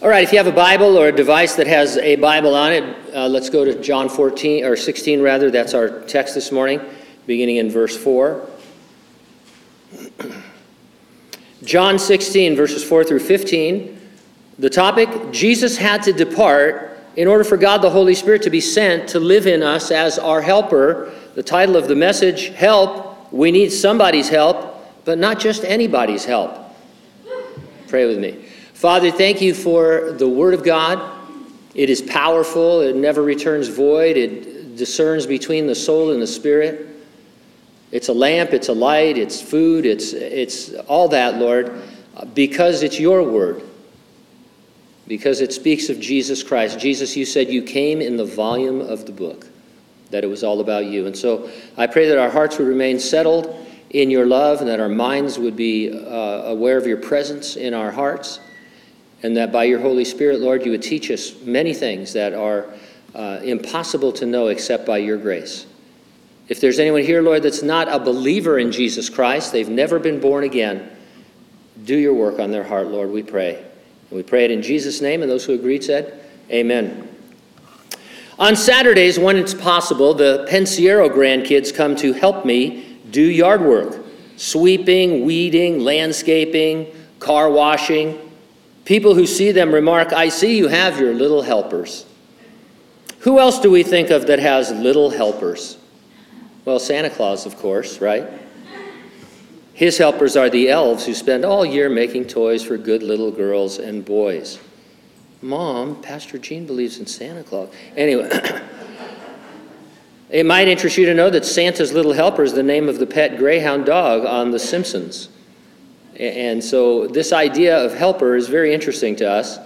All right, if you have a Bible or a device that has a Bible on it, uh, let's go to John 14, or 16 rather. That's our text this morning, beginning in verse 4. John 16, verses 4 through 15. The topic Jesus had to depart in order for God the Holy Spirit to be sent to live in us as our helper. The title of the message Help. We need somebody's help, but not just anybody's help. Pray with me. Father, thank you for the Word of God. It is powerful, it never returns void, it discerns between the soul and the spirit. It's a lamp, it's a light, it's food, it's, it's all that, Lord, because it's your Word. Because it speaks of Jesus Christ. Jesus, you said you came in the volume of the book, that it was all about you. And so I pray that our hearts would remain settled in your love and that our minds would be uh, aware of your presence in our hearts and that by your Holy Spirit, Lord, you would teach us many things that are uh, impossible to know except by your grace. If there's anyone here, Lord, that's not a believer in Jesus Christ, they've never been born again, do your work on their heart, Lord, we pray. And we pray it in Jesus' name, and those who agreed said, Amen. On Saturdays, when it's possible, the Pensiero grandkids come to help me do yard work sweeping, weeding, landscaping, car washing. People who see them remark, I see you have your little helpers. Who else do we think of that has little helpers? Well, Santa Claus, of course, right? His helpers are the elves who spend all year making toys for good little girls and boys. Mom, Pastor Gene believes in Santa Claus. Anyway, it might interest you to know that Santa's Little Helper is the name of the pet greyhound dog on The Simpsons. And so this idea of helper is very interesting to us.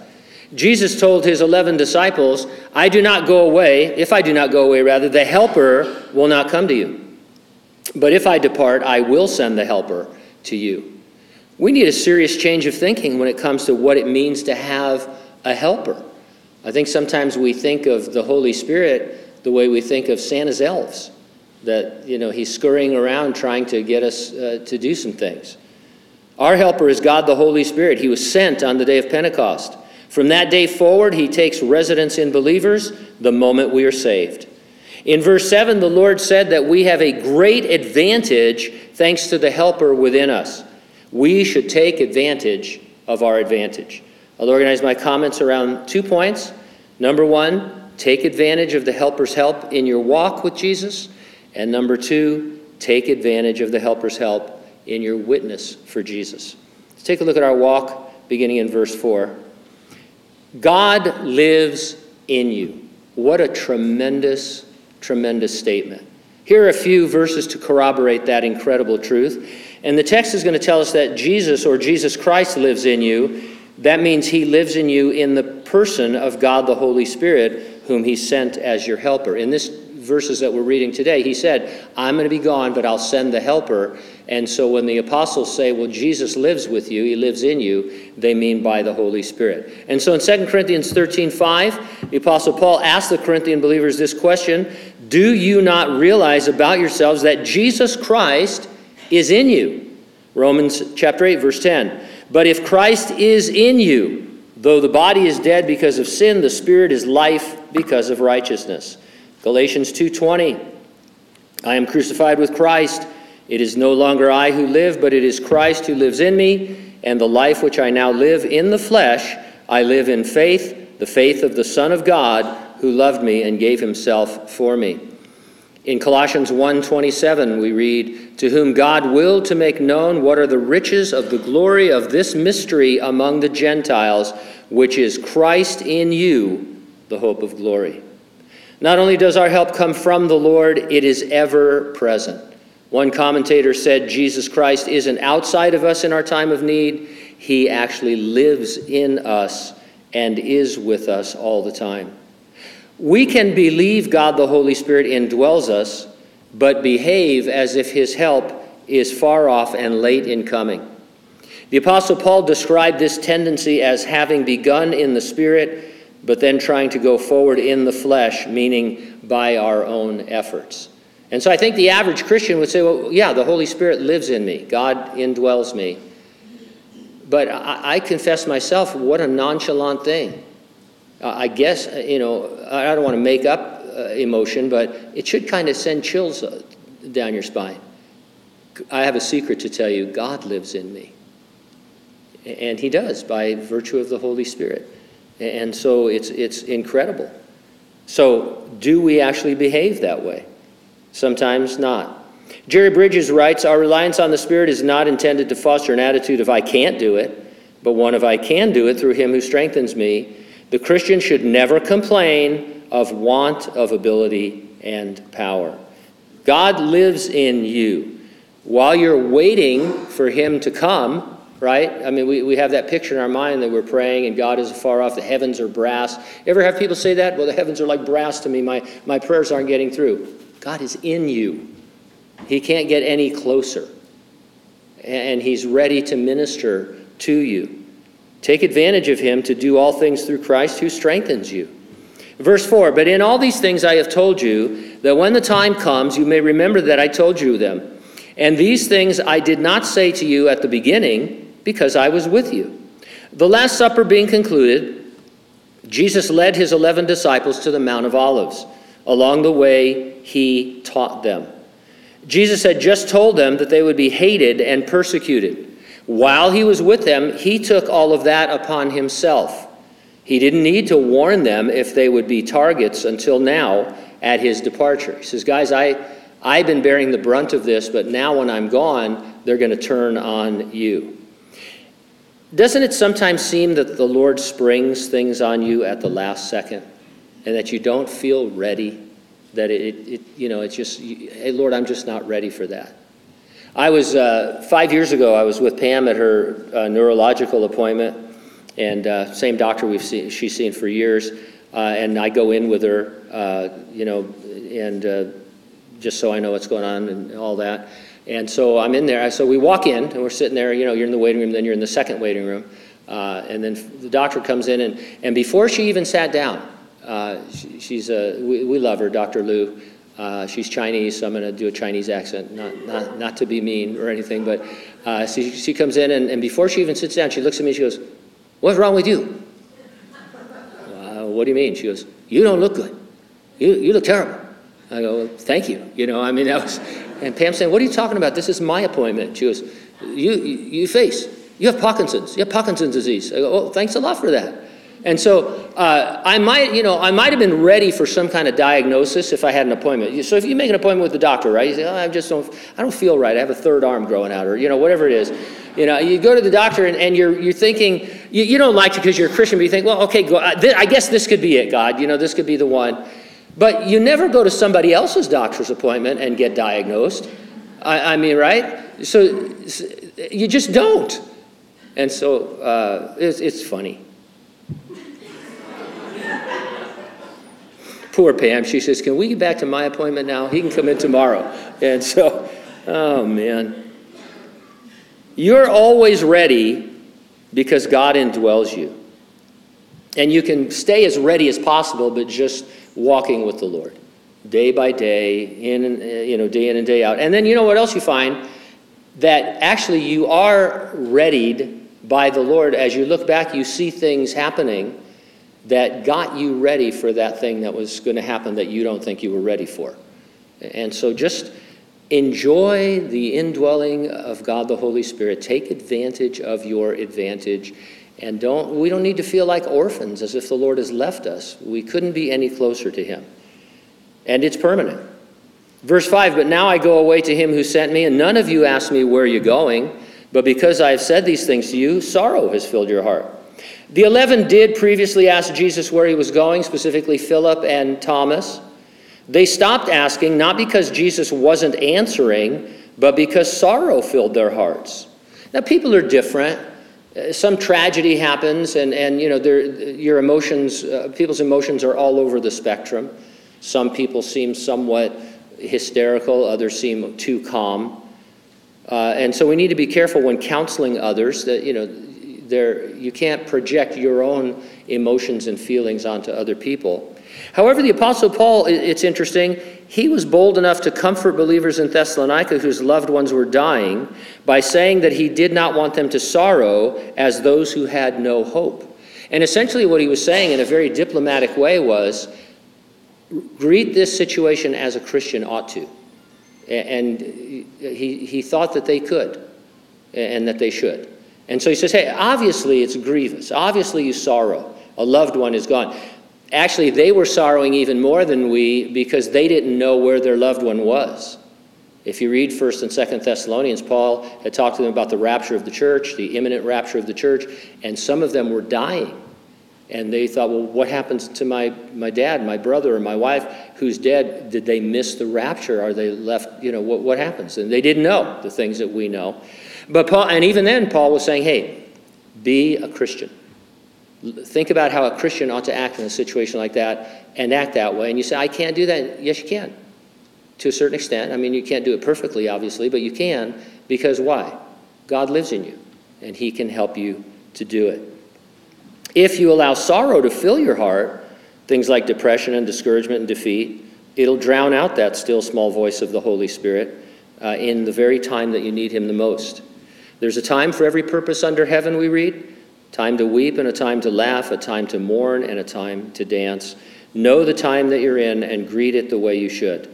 Jesus told his 11 disciples, I do not go away, if I do not go away, rather, the helper will not come to you. But if I depart, I will send the helper to you. We need a serious change of thinking when it comes to what it means to have a helper. I think sometimes we think of the Holy Spirit the way we think of Santa's elves, that, you know, he's scurrying around trying to get us uh, to do some things. Our helper is God the Holy Spirit. He was sent on the day of Pentecost. From that day forward, he takes residence in believers the moment we are saved. In verse 7, the Lord said that we have a great advantage thanks to the helper within us. We should take advantage of our advantage. I'll organize my comments around two points. Number one, take advantage of the helper's help in your walk with Jesus. And number two, take advantage of the helper's help in your witness for Jesus. Let's take a look at our walk beginning in verse 4. God lives in you. What a tremendous, tremendous statement. Here are a few verses to corroborate that incredible truth. And the text is going to tell us that Jesus or Jesus Christ lives in you. That means he lives in you in the person of God the Holy Spirit, whom he sent as your helper. In this verses that we're reading today, he said, I'm going to be gone, but I'll send the helper. And so when the apostles say, well, Jesus lives with you, he lives in you, they mean by the Holy Spirit. And so in 2 Corinthians 13 5, the apostle Paul asked the Corinthian believers this question Do you not realize about yourselves that Jesus Christ is in you? Romans chapter 8, verse 10. But if Christ is in you, though the body is dead because of sin, the spirit is life because of righteousness. Galatians 2:20 I am crucified with Christ. It is no longer I who live but it is Christ who lives in me. And the life which I now live in the flesh I live in faith the faith of the son of God who loved me and gave himself for me. In Colossians 1:27 we read to whom God willed to make known what are the riches of the glory of this mystery among the Gentiles which is Christ in you the hope of glory not only does our help come from the Lord, it is ever present. One commentator said Jesus Christ isn't outside of us in our time of need, He actually lives in us and is with us all the time. We can believe God the Holy Spirit indwells us, but behave as if His help is far off and late in coming. The Apostle Paul described this tendency as having begun in the Spirit but then trying to go forward in the flesh, meaning by our own efforts. And so I think the average Christian would say, well, yeah, the Holy Spirit lives in me, God indwells me. but I, I confess myself, what a nonchalant thing. Uh, I guess, you know, I don't want to make up uh, emotion, but it should kind of send chills uh, down your spine. I have a secret to tell you God lives in me. And He does by virtue of the Holy Spirit. And so it's, it's incredible. So, do we actually behave that way? Sometimes not. Jerry Bridges writes Our reliance on the Spirit is not intended to foster an attitude of I can't do it, but one of I can do it through Him who strengthens me. The Christian should never complain of want of ability and power. God lives in you. While you're waiting for Him to come, right? I mean, we, we have that picture in our mind that we're praying and God is far off, the heavens are brass. Ever have people say that? Well, the heavens are like brass to me, my, my prayers aren't getting through. God is in you, He can't get any closer. And He's ready to minister to you. Take advantage of Him to do all things through Christ who strengthens you. Verse 4 But in all these things I have told you, that when the time comes, you may remember that I told you them. And these things I did not say to you at the beginning, because I was with you. The Last Supper being concluded, Jesus led his eleven disciples to the Mount of Olives. Along the way, he taught them. Jesus had just told them that they would be hated and persecuted. While he was with them, he took all of that upon himself. He didn't need to warn them if they would be targets until now at his departure. He says, Guys, I, I've been bearing the brunt of this, but now when I'm gone, they're going to turn on you. Doesn't it sometimes seem that the Lord springs things on you at the last second and that you don't feel ready? That it, it you know, it's just, hey, Lord, I'm just not ready for that. I was, uh, five years ago, I was with Pam at her uh, neurological appointment and uh, same doctor we've seen, she's seen for years. Uh, and I go in with her, uh, you know, and uh, just so I know what's going on and all that. And so I'm in there. So we walk in, and we're sitting there. You know, you're in the waiting room, then you're in the second waiting room, uh, and then the doctor comes in, and, and before she even sat down, uh, she, she's a we, we love her, Dr. Lu. Uh, she's Chinese, so I'm going to do a Chinese accent, not, not, not to be mean or anything, but uh, she, she comes in, and, and before she even sits down, she looks at me, she goes, What's wrong with you? What do you mean? She goes, You don't look good. You, you look terrible. I go, well, Thank you. You know, I mean, that was, and Pam saying, What are you talking about? This is my appointment. She goes, You, you, you face, you have Parkinson's. You have Parkinson's disease. I go, Well, thanks a lot for that. And so uh, I might, you know, I might have been ready for some kind of diagnosis if I had an appointment. So if you make an appointment with the doctor, right? You say, oh, I just don't, I don't feel right. I have a third arm growing out, or you know, whatever it is. You know, you go to the doctor and, and you're, you're thinking, you, you don't like it because you're a Christian, but you think, well, okay, go, I guess this could be it, God. You know, this could be the one. But you never go to somebody else's doctor's appointment and get diagnosed. I, I mean, right? So you just don't. And so uh, it's, it's funny. Poor Pam, she says, Can we get back to my appointment now? He can come in tomorrow. And so, oh man. You're always ready because God indwells you. And you can stay as ready as possible, but just walking with the Lord day by day, in and, you know, day in and day out. And then you know what else you find? That actually you are readied by the Lord. As you look back, you see things happening that got you ready for that thing that was going to happen that you don't think you were ready for. And so just Enjoy the indwelling of God the Holy Spirit. Take advantage of your advantage. And don't, we don't need to feel like orphans as if the Lord has left us. We couldn't be any closer to Him. And it's permanent. Verse 5 But now I go away to Him who sent me, and none of you ask me where you're going. But because I have said these things to you, sorrow has filled your heart. The eleven did previously ask Jesus where he was going, specifically Philip and Thomas. They stopped asking not because Jesus wasn't answering, but because sorrow filled their hearts. Now, people are different. Some tragedy happens, and, and you know, your emotions, uh, people's emotions are all over the spectrum. Some people seem somewhat hysterical, others seem too calm. Uh, and so we need to be careful when counseling others that, you know, there, you can't project your own emotions and feelings onto other people. However, the Apostle Paul, it's interesting, he was bold enough to comfort believers in Thessalonica whose loved ones were dying by saying that he did not want them to sorrow as those who had no hope. And essentially, what he was saying in a very diplomatic way was greet this situation as a Christian ought to. And he, he thought that they could and that they should. And so he says, hey, obviously it's grievous. Obviously you sorrow. A loved one is gone. Actually, they were sorrowing even more than we because they didn't know where their loved one was. If you read 1st and 2nd Thessalonians, Paul had talked to them about the rapture of the church, the imminent rapture of the church, and some of them were dying. And they thought, well, what happens to my, my dad, my brother, or my wife who's dead? Did they miss the rapture? Are they left, you know, what, what happens? And they didn't know the things that we know. But Paul, and even then, Paul was saying, hey, be a Christian. Think about how a Christian ought to act in a situation like that and act that way. And you say, I can't do that. Yes, you can, to a certain extent. I mean, you can't do it perfectly, obviously, but you can because why? God lives in you, and He can help you to do it. If you allow sorrow to fill your heart, things like depression and discouragement and defeat, it'll drown out that still small voice of the Holy Spirit uh, in the very time that you need Him the most. There's a time for every purpose under heaven, we read time to weep and a time to laugh, a time to mourn and a time to dance. Know the time that you're in and greet it the way you should.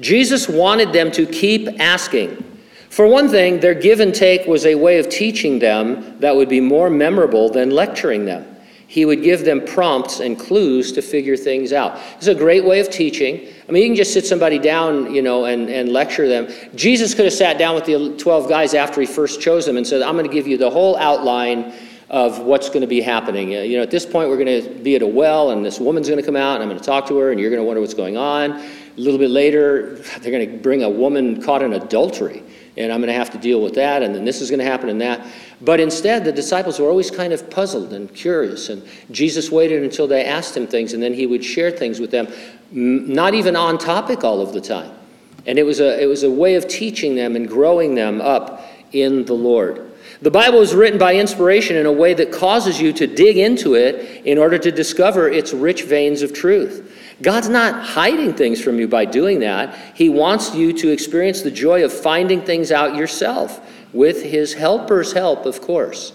Jesus wanted them to keep asking. For one thing, their give and take was a way of teaching them that would be more memorable than lecturing them. He would give them prompts and clues to figure things out. It's a great way of teaching. I mean, you can just sit somebody down, you know, and, and lecture them. Jesus could have sat down with the 12 guys after he first chose them and said, I'm going to give you the whole outline of what's going to be happening. You know, at this point, we're going to be at a well, and this woman's going to come out, and I'm going to talk to her, and you're going to wonder what's going on. A little bit later, they're going to bring a woman caught in adultery and I'm going to have to deal with that, and then this is going to happen and that. But instead, the disciples were always kind of puzzled and curious, and Jesus waited until they asked him things, and then he would share things with them, not even on topic all of the time. And it was a, it was a way of teaching them and growing them up in the Lord. The Bible is written by inspiration in a way that causes you to dig into it in order to discover its rich veins of truth. God's not hiding things from you by doing that. He wants you to experience the joy of finding things out yourself with His helper's help, of course.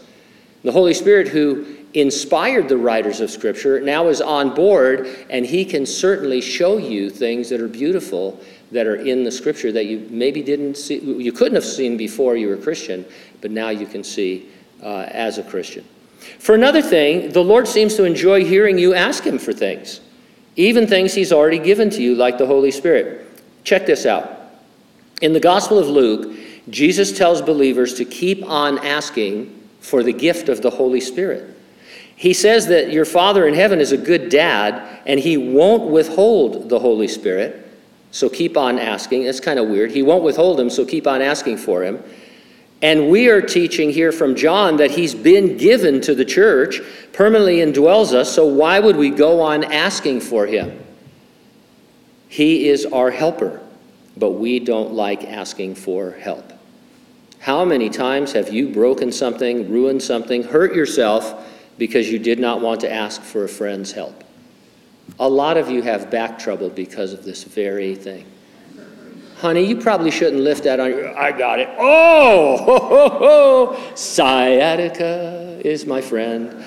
The Holy Spirit, who inspired the writers of Scripture, now is on board, and He can certainly show you things that are beautiful that are in the Scripture that you maybe didn't see, you couldn't have seen before you were a Christian, but now you can see uh, as a Christian. For another thing, the Lord seems to enjoy hearing you ask Him for things even things he's already given to you, like the Holy Spirit. Check this out. In the Gospel of Luke, Jesus tells believers to keep on asking for the gift of the Holy Spirit. He says that your Father in heaven is a good dad, and he won't withhold the Holy Spirit. So keep on asking. It's kind of weird. He won't withhold him, so keep on asking for him. And we are teaching here from John that he's been given to the church, permanently indwells us, so why would we go on asking for him? He is our helper, but we don't like asking for help. How many times have you broken something, ruined something, hurt yourself because you did not want to ask for a friend's help? A lot of you have back trouble because of this very thing honey, you probably shouldn't lift that on your, I got it. Oh, ho, ho, ho. sciatica is my friend.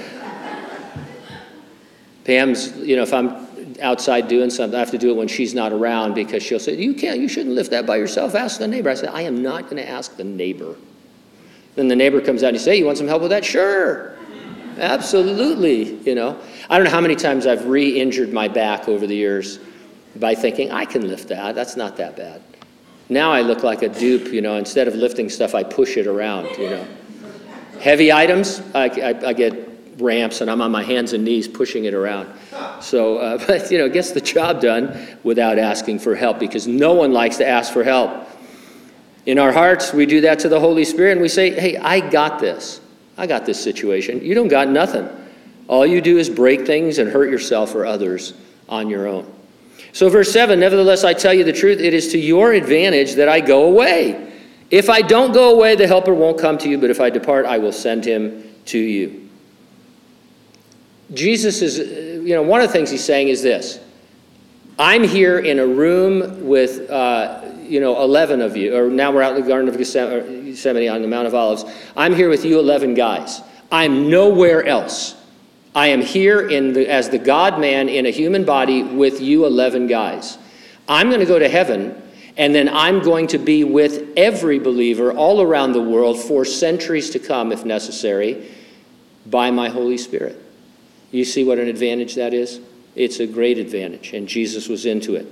Pam's, you know, if I'm outside doing something, I have to do it when she's not around because she'll say, you can't, you shouldn't lift that by yourself. Ask the neighbor. I said, I am not going to ask the neighbor. Then the neighbor comes out and you say, you want some help with that? Sure. Absolutely, you know. I don't know how many times I've re-injured my back over the years by thinking, I can lift that. That's not that bad. Now I look like a dupe, you know, instead of lifting stuff, I push it around, you know. Heavy items, I, I, I get ramps and I'm on my hands and knees pushing it around. So, uh, but, you know, gets the job done without asking for help because no one likes to ask for help. In our hearts, we do that to the Holy Spirit and we say, hey, I got this. I got this situation. You don't got nothing. All you do is break things and hurt yourself or others on your own. So, verse 7 Nevertheless, I tell you the truth, it is to your advantage that I go away. If I don't go away, the Helper won't come to you, but if I depart, I will send him to you. Jesus is, you know, one of the things he's saying is this I'm here in a room with, uh, you know, 11 of you, or now we're out in the Garden of Gethsemane on the Mount of Olives. I'm here with you 11 guys. I'm nowhere else. I am here in the, as the God man in a human body with you 11 guys. I'm going to go to heaven, and then I'm going to be with every believer all around the world for centuries to come, if necessary, by my Holy Spirit. You see what an advantage that is? It's a great advantage, and Jesus was into it.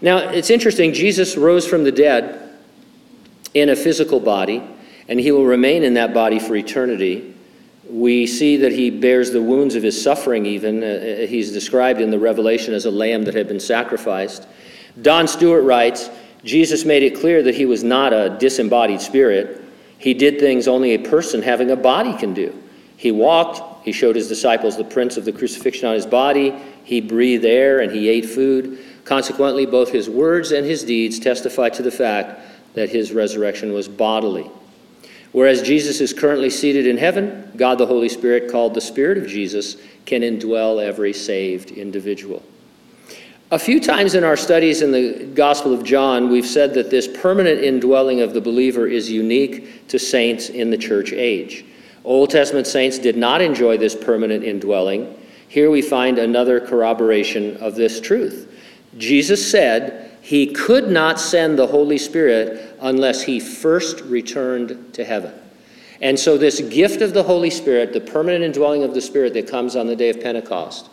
Now, it's interesting, Jesus rose from the dead in a physical body, and he will remain in that body for eternity. We see that he bears the wounds of his suffering, even. Uh, he's described in the Revelation as a lamb that had been sacrificed. Don Stewart writes Jesus made it clear that he was not a disembodied spirit. He did things only a person having a body can do. He walked, he showed his disciples the prints of the crucifixion on his body, he breathed air, and he ate food. Consequently, both his words and his deeds testify to the fact that his resurrection was bodily. Whereas Jesus is currently seated in heaven, God the Holy Spirit, called the Spirit of Jesus, can indwell every saved individual. A few times in our studies in the Gospel of John, we've said that this permanent indwelling of the believer is unique to saints in the church age. Old Testament saints did not enjoy this permanent indwelling. Here we find another corroboration of this truth. Jesus said, he could not send the Holy Spirit unless he first returned to heaven. And so, this gift of the Holy Spirit, the permanent indwelling of the Spirit that comes on the day of Pentecost,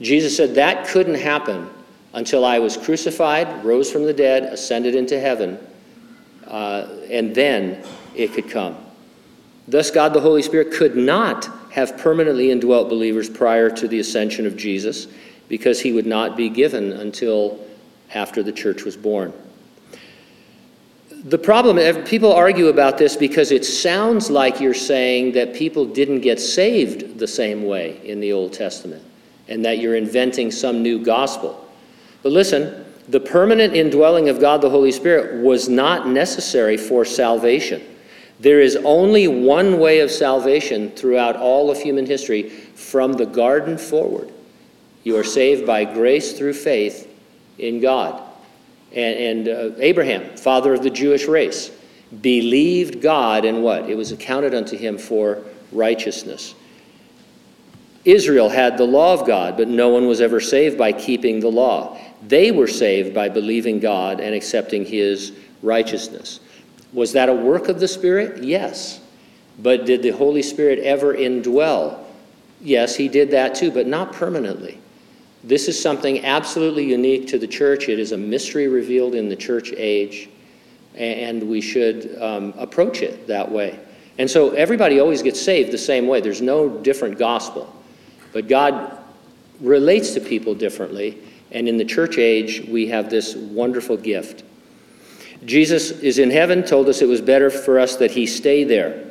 Jesus said that couldn't happen until I was crucified, rose from the dead, ascended into heaven, uh, and then it could come. Thus, God the Holy Spirit could not have permanently indwelt believers prior to the ascension of Jesus because he would not be given until after the church was born. The problem, people argue about this because it sounds like you're saying that people didn't get saved the same way in the Old Testament and that you're inventing some new gospel. But listen, the permanent indwelling of God the Holy Spirit was not necessary for salvation. There is only one way of salvation throughout all of human history from the garden forward. You are saved by grace through faith in God. And, and uh, Abraham, father of the Jewish race, believed God and what? It was accounted unto him for righteousness. Israel had the law of God, but no one was ever saved by keeping the law. They were saved by believing God and accepting his righteousness. Was that a work of the Spirit? Yes. But did the Holy Spirit ever indwell? Yes, he did that too, but not permanently. This is something absolutely unique to the church. It is a mystery revealed in the church age, and we should um, approach it that way. And so everybody always gets saved the same way. There's no different gospel. But God relates to people differently, and in the church age, we have this wonderful gift. Jesus is in heaven, told us it was better for us that he stay there.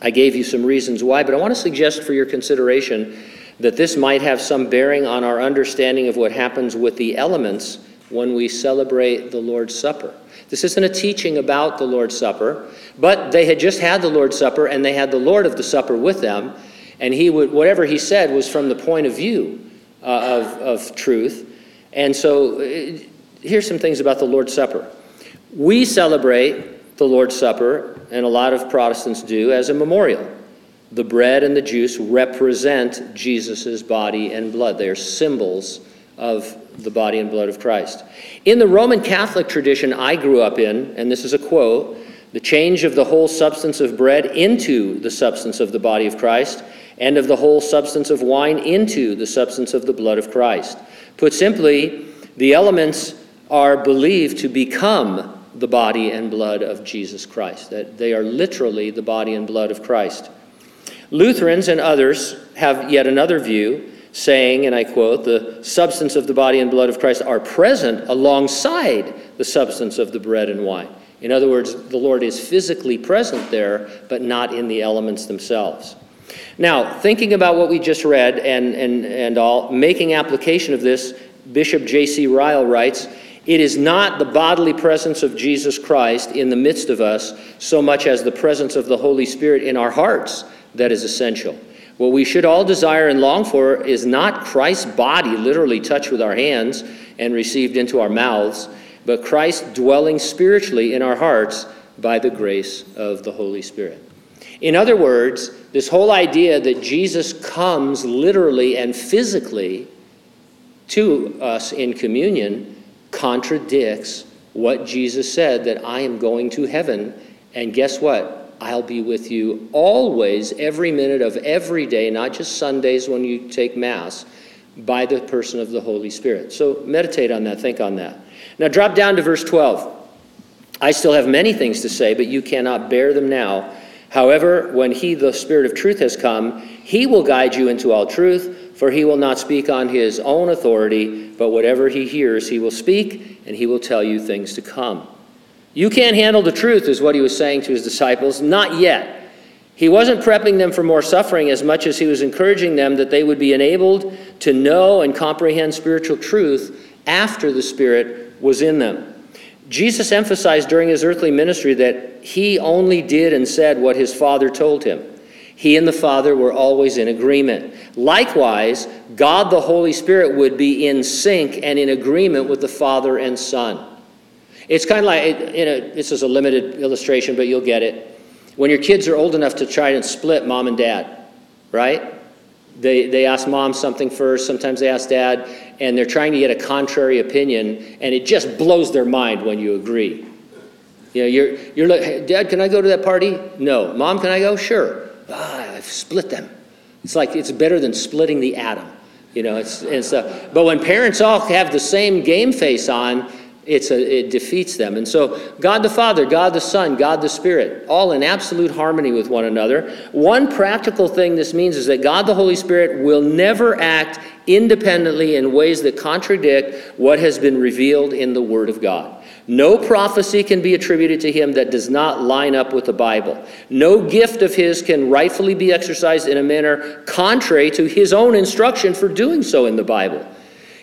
I gave you some reasons why, but I want to suggest for your consideration that this might have some bearing on our understanding of what happens with the elements when we celebrate the Lord's Supper. This isn't a teaching about the Lord's Supper, but they had just had the Lord's Supper and they had the Lord of the Supper with them, and he would whatever he said was from the point of view uh, of, of truth. And so uh, here's some things about the Lord's Supper. We celebrate the Lord's Supper, and a lot of Protestants do, as a memorial. The bread and the juice represent Jesus' body and blood. They are symbols of the body and blood of Christ. In the Roman Catholic tradition I grew up in, and this is a quote, the change of the whole substance of bread into the substance of the body of Christ, and of the whole substance of wine into the substance of the blood of Christ. Put simply, the elements are believed to become the body and blood of Jesus Christ, that they are literally the body and blood of Christ. Lutherans and others have yet another view, saying, and I quote, the substance of the body and blood of Christ are present alongside the substance of the bread and wine. In other words, the Lord is physically present there, but not in the elements themselves. Now, thinking about what we just read and, and, and all, making application of this, Bishop J.C. Ryle writes, It is not the bodily presence of Jesus Christ in the midst of us so much as the presence of the Holy Spirit in our hearts that is essential. What we should all desire and long for is not Christ's body literally touched with our hands and received into our mouths, but Christ dwelling spiritually in our hearts by the grace of the Holy Spirit. In other words, this whole idea that Jesus comes literally and physically to us in communion contradicts what Jesus said that I am going to heaven. And guess what? I'll be with you always, every minute of every day, not just Sundays when you take Mass, by the person of the Holy Spirit. So meditate on that, think on that. Now drop down to verse 12. I still have many things to say, but you cannot bear them now. However, when He, the Spirit of truth, has come, He will guide you into all truth, for He will not speak on His own authority, but whatever He hears, He will speak, and He will tell you things to come. You can't handle the truth, is what he was saying to his disciples. Not yet. He wasn't prepping them for more suffering as much as he was encouraging them that they would be enabled to know and comprehend spiritual truth after the Spirit was in them. Jesus emphasized during his earthly ministry that he only did and said what his Father told him. He and the Father were always in agreement. Likewise, God the Holy Spirit would be in sync and in agreement with the Father and Son. It's kind of like, in a, this is a limited illustration, but you'll get it. When your kids are old enough to try and split mom and dad, right? They, they ask mom something first, sometimes they ask dad, and they're trying to get a contrary opinion, and it just blows their mind when you agree. You know, you're, you're like, hey, Dad, can I go to that party? No. Mom, can I go? Sure. Ah, I've split them. It's like it's better than splitting the atom. You know, it's, stuff. But when parents all have the same game face on, it's a, it defeats them. And so, God the Father, God the Son, God the Spirit, all in absolute harmony with one another. One practical thing this means is that God the Holy Spirit will never act independently in ways that contradict what has been revealed in the Word of God. No prophecy can be attributed to him that does not line up with the Bible. No gift of his can rightfully be exercised in a manner contrary to his own instruction for doing so in the Bible.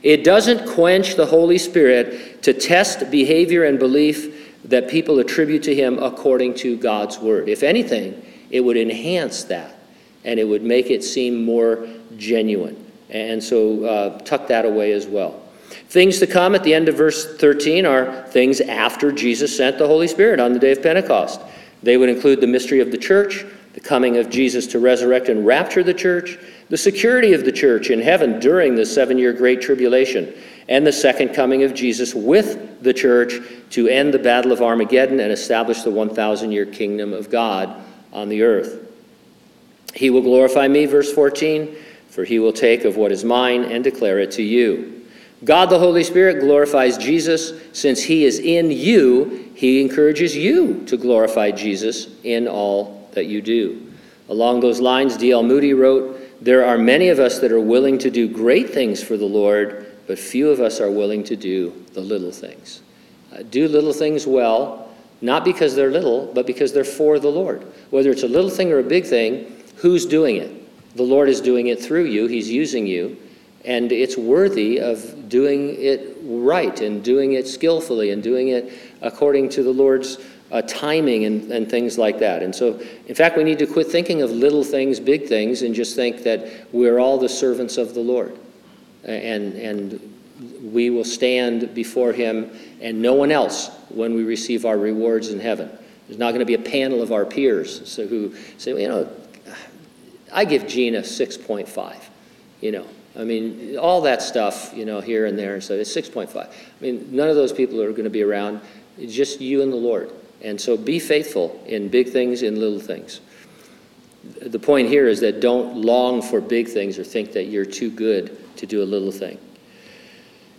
It doesn't quench the Holy Spirit to test behavior and belief that people attribute to Him according to God's Word. If anything, it would enhance that and it would make it seem more genuine. And so uh, tuck that away as well. Things to come at the end of verse 13 are things after Jesus sent the Holy Spirit on the day of Pentecost. They would include the mystery of the church, the coming of Jesus to resurrect and rapture the church, the security of the church in heaven during the seven year Great Tribulation, and the second coming of Jesus with the church to end the Battle of Armageddon and establish the 1,000 year kingdom of God on the earth. He will glorify me, verse 14, for he will take of what is mine and declare it to you. God the Holy Spirit glorifies Jesus. Since he is in you, he encourages you to glorify Jesus in all that you do. Along those lines, D.L. Moody wrote, there are many of us that are willing to do great things for the Lord, but few of us are willing to do the little things. Uh, do little things well, not because they're little, but because they're for the Lord. Whether it's a little thing or a big thing, who's doing it? The Lord is doing it through you, He's using you, and it's worthy of doing it right and doing it skillfully and doing it according to the Lord's uh, timing and, and things like that. And so, in fact, we need to quit thinking of little things, big things, and just think that we're all the servants of the Lord. And, and we will stand before Him and no one else when we receive our rewards in heaven. There's not going to be a panel of our peers so who say, well, you know, I give Gina 6.5, you know. I mean, all that stuff, you know, here and there. So it's 6.5. I mean, none of those people are going to be around. It's just you and the Lord. And so be faithful in big things, in little things. The point here is that don't long for big things or think that you're too good to do a little thing.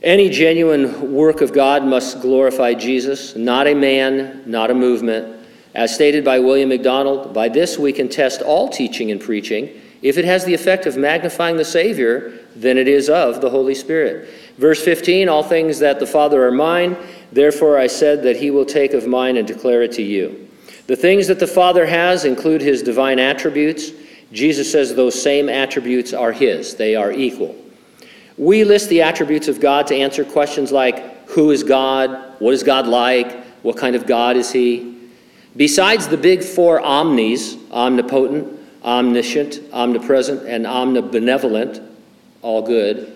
Any genuine work of God must glorify Jesus, not a man, not a movement. As stated by William MacDonald, by this we can test all teaching and preaching. If it has the effect of magnifying the Savior, then it is of the Holy Spirit. Verse 15 All things that the Father are mine, Therefore I said that he will take of mine and declare it to you. The things that the Father has include his divine attributes. Jesus says those same attributes are his, they are equal. We list the attributes of God to answer questions like who is God? What is God like? What kind of God is He? Besides the big four omnis omnipotent, omniscient, omnipresent, and omnibenevolent all good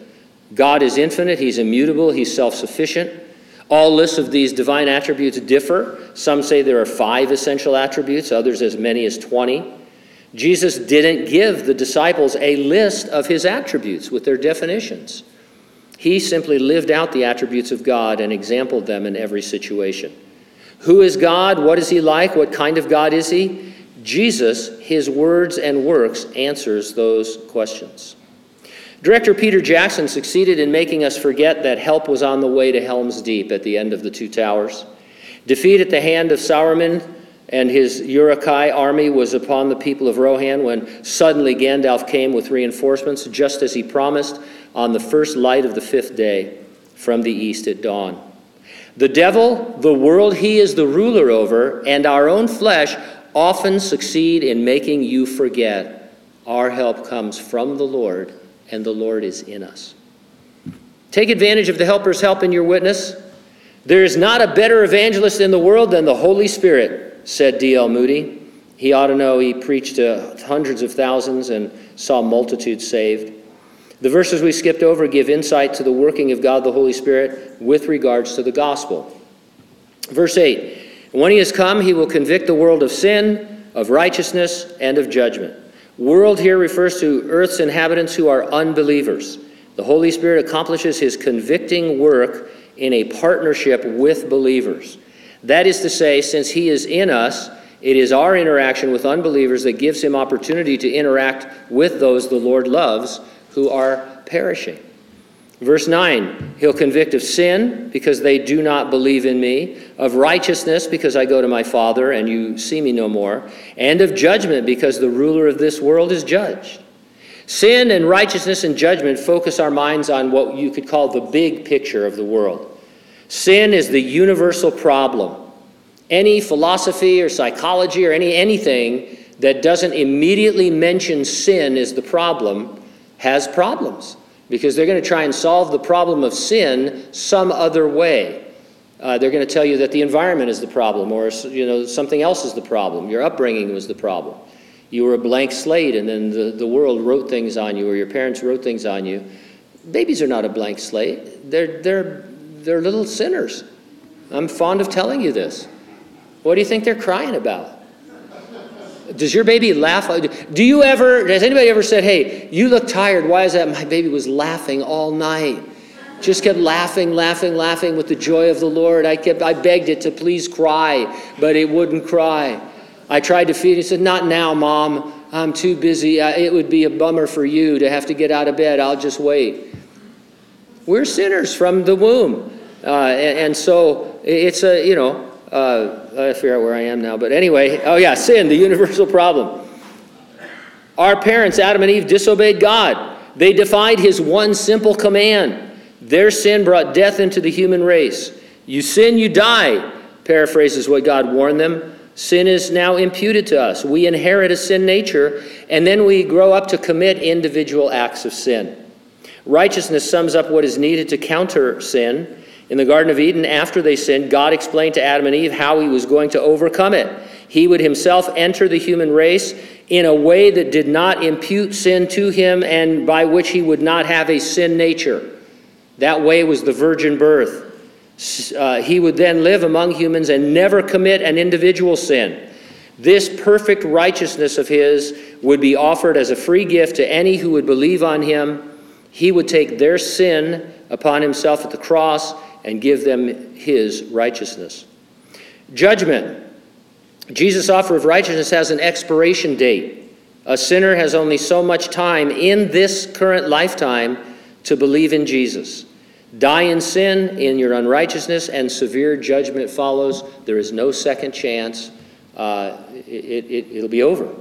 God is infinite, He's immutable, He's self sufficient. All lists of these divine attributes differ. Some say there are five essential attributes, others as many as 20. Jesus didn't give the disciples a list of his attributes with their definitions. He simply lived out the attributes of God and exampled them in every situation. Who is God? What is he like? What kind of God is he? Jesus, his words and works, answers those questions. Director Peter Jackson succeeded in making us forget that help was on the way to Helm's Deep at the end of the Two Towers. Defeat at the hand of Sauron and his Uruk-hai army was upon the people of Rohan when suddenly Gandalf came with reinforcements, just as he promised on the first light of the fifth day from the east at dawn. The devil, the world he is the ruler over, and our own flesh often succeed in making you forget our help comes from the Lord, and the Lord is in us. Take advantage of the helper's help in your witness. There is not a better evangelist in the world than the Holy Spirit said D.L. Moody. He ought to know he preached to hundreds of thousands and saw multitudes saved. The verses we skipped over give insight to the working of God the Holy Spirit with regards to the gospel. Verse 8 When he has come, he will convict the world of sin, of righteousness, and of judgment. World here refers to earth's inhabitants who are unbelievers. The Holy Spirit accomplishes his convicting work in a partnership with believers. That is to say, since He is in us, it is our interaction with unbelievers that gives Him opportunity to interact with those the Lord loves who are perishing. Verse 9, He'll convict of sin because they do not believe in me, of righteousness because I go to my Father and you see me no more, and of judgment because the ruler of this world is judged. Sin and righteousness and judgment focus our minds on what you could call the big picture of the world. Sin is the universal problem. Any philosophy or psychology or any anything that doesn't immediately mention sin as the problem has problems because they're going to try and solve the problem of sin some other way. Uh, they're going to tell you that the environment is the problem or you know something else is the problem. Your upbringing was the problem. You were a blank slate and then the, the world wrote things on you or your parents wrote things on you. Babies are not a blank slate. They're, they're they're little sinners. I'm fond of telling you this. What do you think they're crying about? Does your baby laugh? Do you ever, has anybody ever said, hey, you look tired. Why is that? My baby was laughing all night. Just kept laughing, laughing, laughing with the joy of the Lord. I kept, I begged it to please cry, but it wouldn't cry. I tried to feed it. He said, not now, mom. I'm too busy. It would be a bummer for you to have to get out of bed. I'll just wait. We're sinners from the womb. Uh, and, and, so it's a, you know, uh, I figure out where I am now. But anyway, oh yeah, sin, the universal problem. Our parents, Adam and Eve, disobeyed God. They defied his one simple command. Their sin brought death into the human race. You sin, you die, paraphrases what God warned them. Sin is now imputed to us. We inherit a sin nature, and then we grow up to commit individual acts of sin. Righteousness sums up what is needed to counter sin. In the Garden of Eden, after they sinned, God explained to Adam and Eve how he was going to overcome it. He would himself enter the human race in a way that did not impute sin to him and by which he would not have a sin nature. That way was the virgin birth. Uh, he would then live among humans and never commit an individual sin. This perfect righteousness of his would be offered as a free gift to any who would believe on him he would take their sin upon himself at the cross and give them his righteousness. Judgment. Jesus' offer of righteousness has an expiration date. A sinner has only so much time in this current lifetime to believe in Jesus. Die in sin, in your unrighteousness, and severe judgment follows. There is no second chance. Uh, it, it, it'll be over.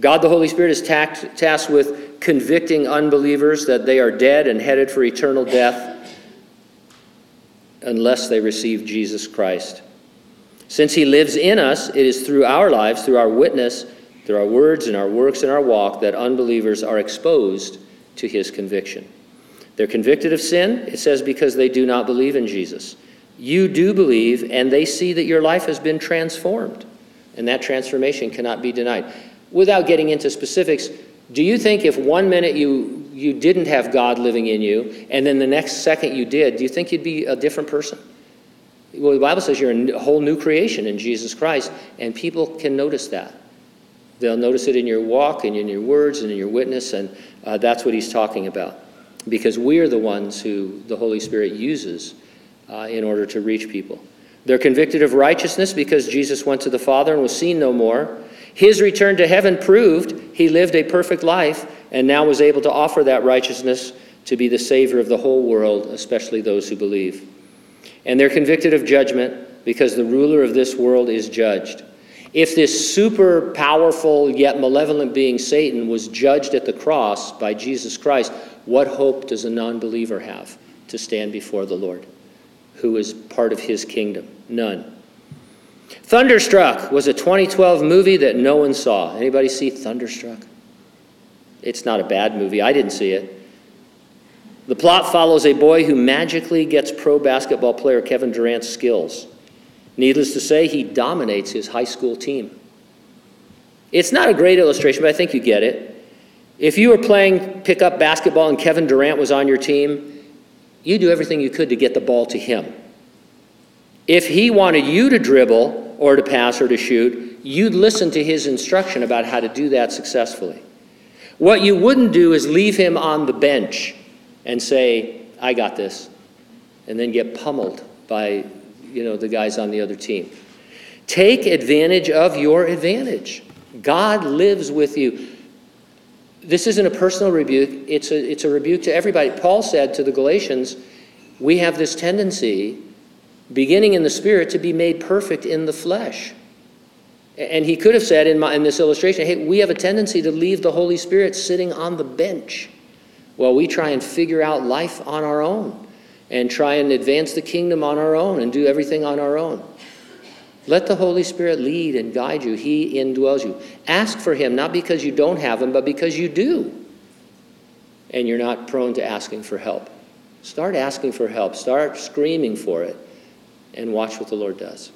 God the Holy Spirit is tasked, tasked with convicting unbelievers that they are dead and headed for eternal death unless they receive Jesus Christ. Since He lives in us, it is through our lives, through our witness, through our words and our works and our walk, that unbelievers are exposed to His conviction. They're convicted of sin, it says, because they do not believe in Jesus. You do believe, and they see that your life has been transformed. And that transformation cannot be denied. Without getting into specifics, do you think if one minute you, you didn't have God living in you, and then the next second you did, do you think you'd be a different person? Well, the Bible says you're a whole new creation in Jesus Christ, and people can notice that. They'll notice it in your walk and in your words and in your witness, and uh, that's what he's talking about. Because we're the ones who the Holy Spirit uses uh, in order to reach people. They're convicted of righteousness because Jesus went to the Father and was seen no more. His return to heaven proved he lived a perfect life and now was able to offer that righteousness to be the Savior of the whole world, especially those who believe. And they're convicted of judgment because the ruler of this world is judged. If this super powerful yet malevolent being, Satan, was judged at the cross by Jesus Christ, what hope does a non believer have to stand before the Lord? who is part of his kingdom? None. Thunderstruck was a 2012 movie that no one saw. Anybody see Thunderstruck? It's not a bad movie. I didn't see it. The plot follows a boy who magically gets pro basketball player Kevin Durant's skills. Needless to say, he dominates his high school team. It's not a great illustration, but I think you get it. If you were playing pickup basketball and Kevin Durant was on your team, you'd do everything you could to get the ball to him. If he wanted you to dribble or to pass or to shoot, you'd listen to his instruction about how to do that successfully. What you wouldn't do is leave him on the bench and say, I got this, and then get pummeled by you know, the guys on the other team. Take advantage of your advantage. God lives with you this isn't a personal rebuke, it's a, it's a rebuke to everybody. Paul said to the Galatians, We have this tendency, beginning in the spirit, to be made perfect in the flesh. And he could have said in, my, in this illustration, Hey, we have a tendency to leave the Holy Spirit sitting on the bench while we try and figure out life on our own and try and advance the kingdom on our own and do everything on our own. Let the Holy Spirit lead and guide you. He indwells you. Ask for Him, not because you don't have Him, but because you do. And you're not prone to asking for help. Start asking for help. Start screaming for it. And watch what the Lord does.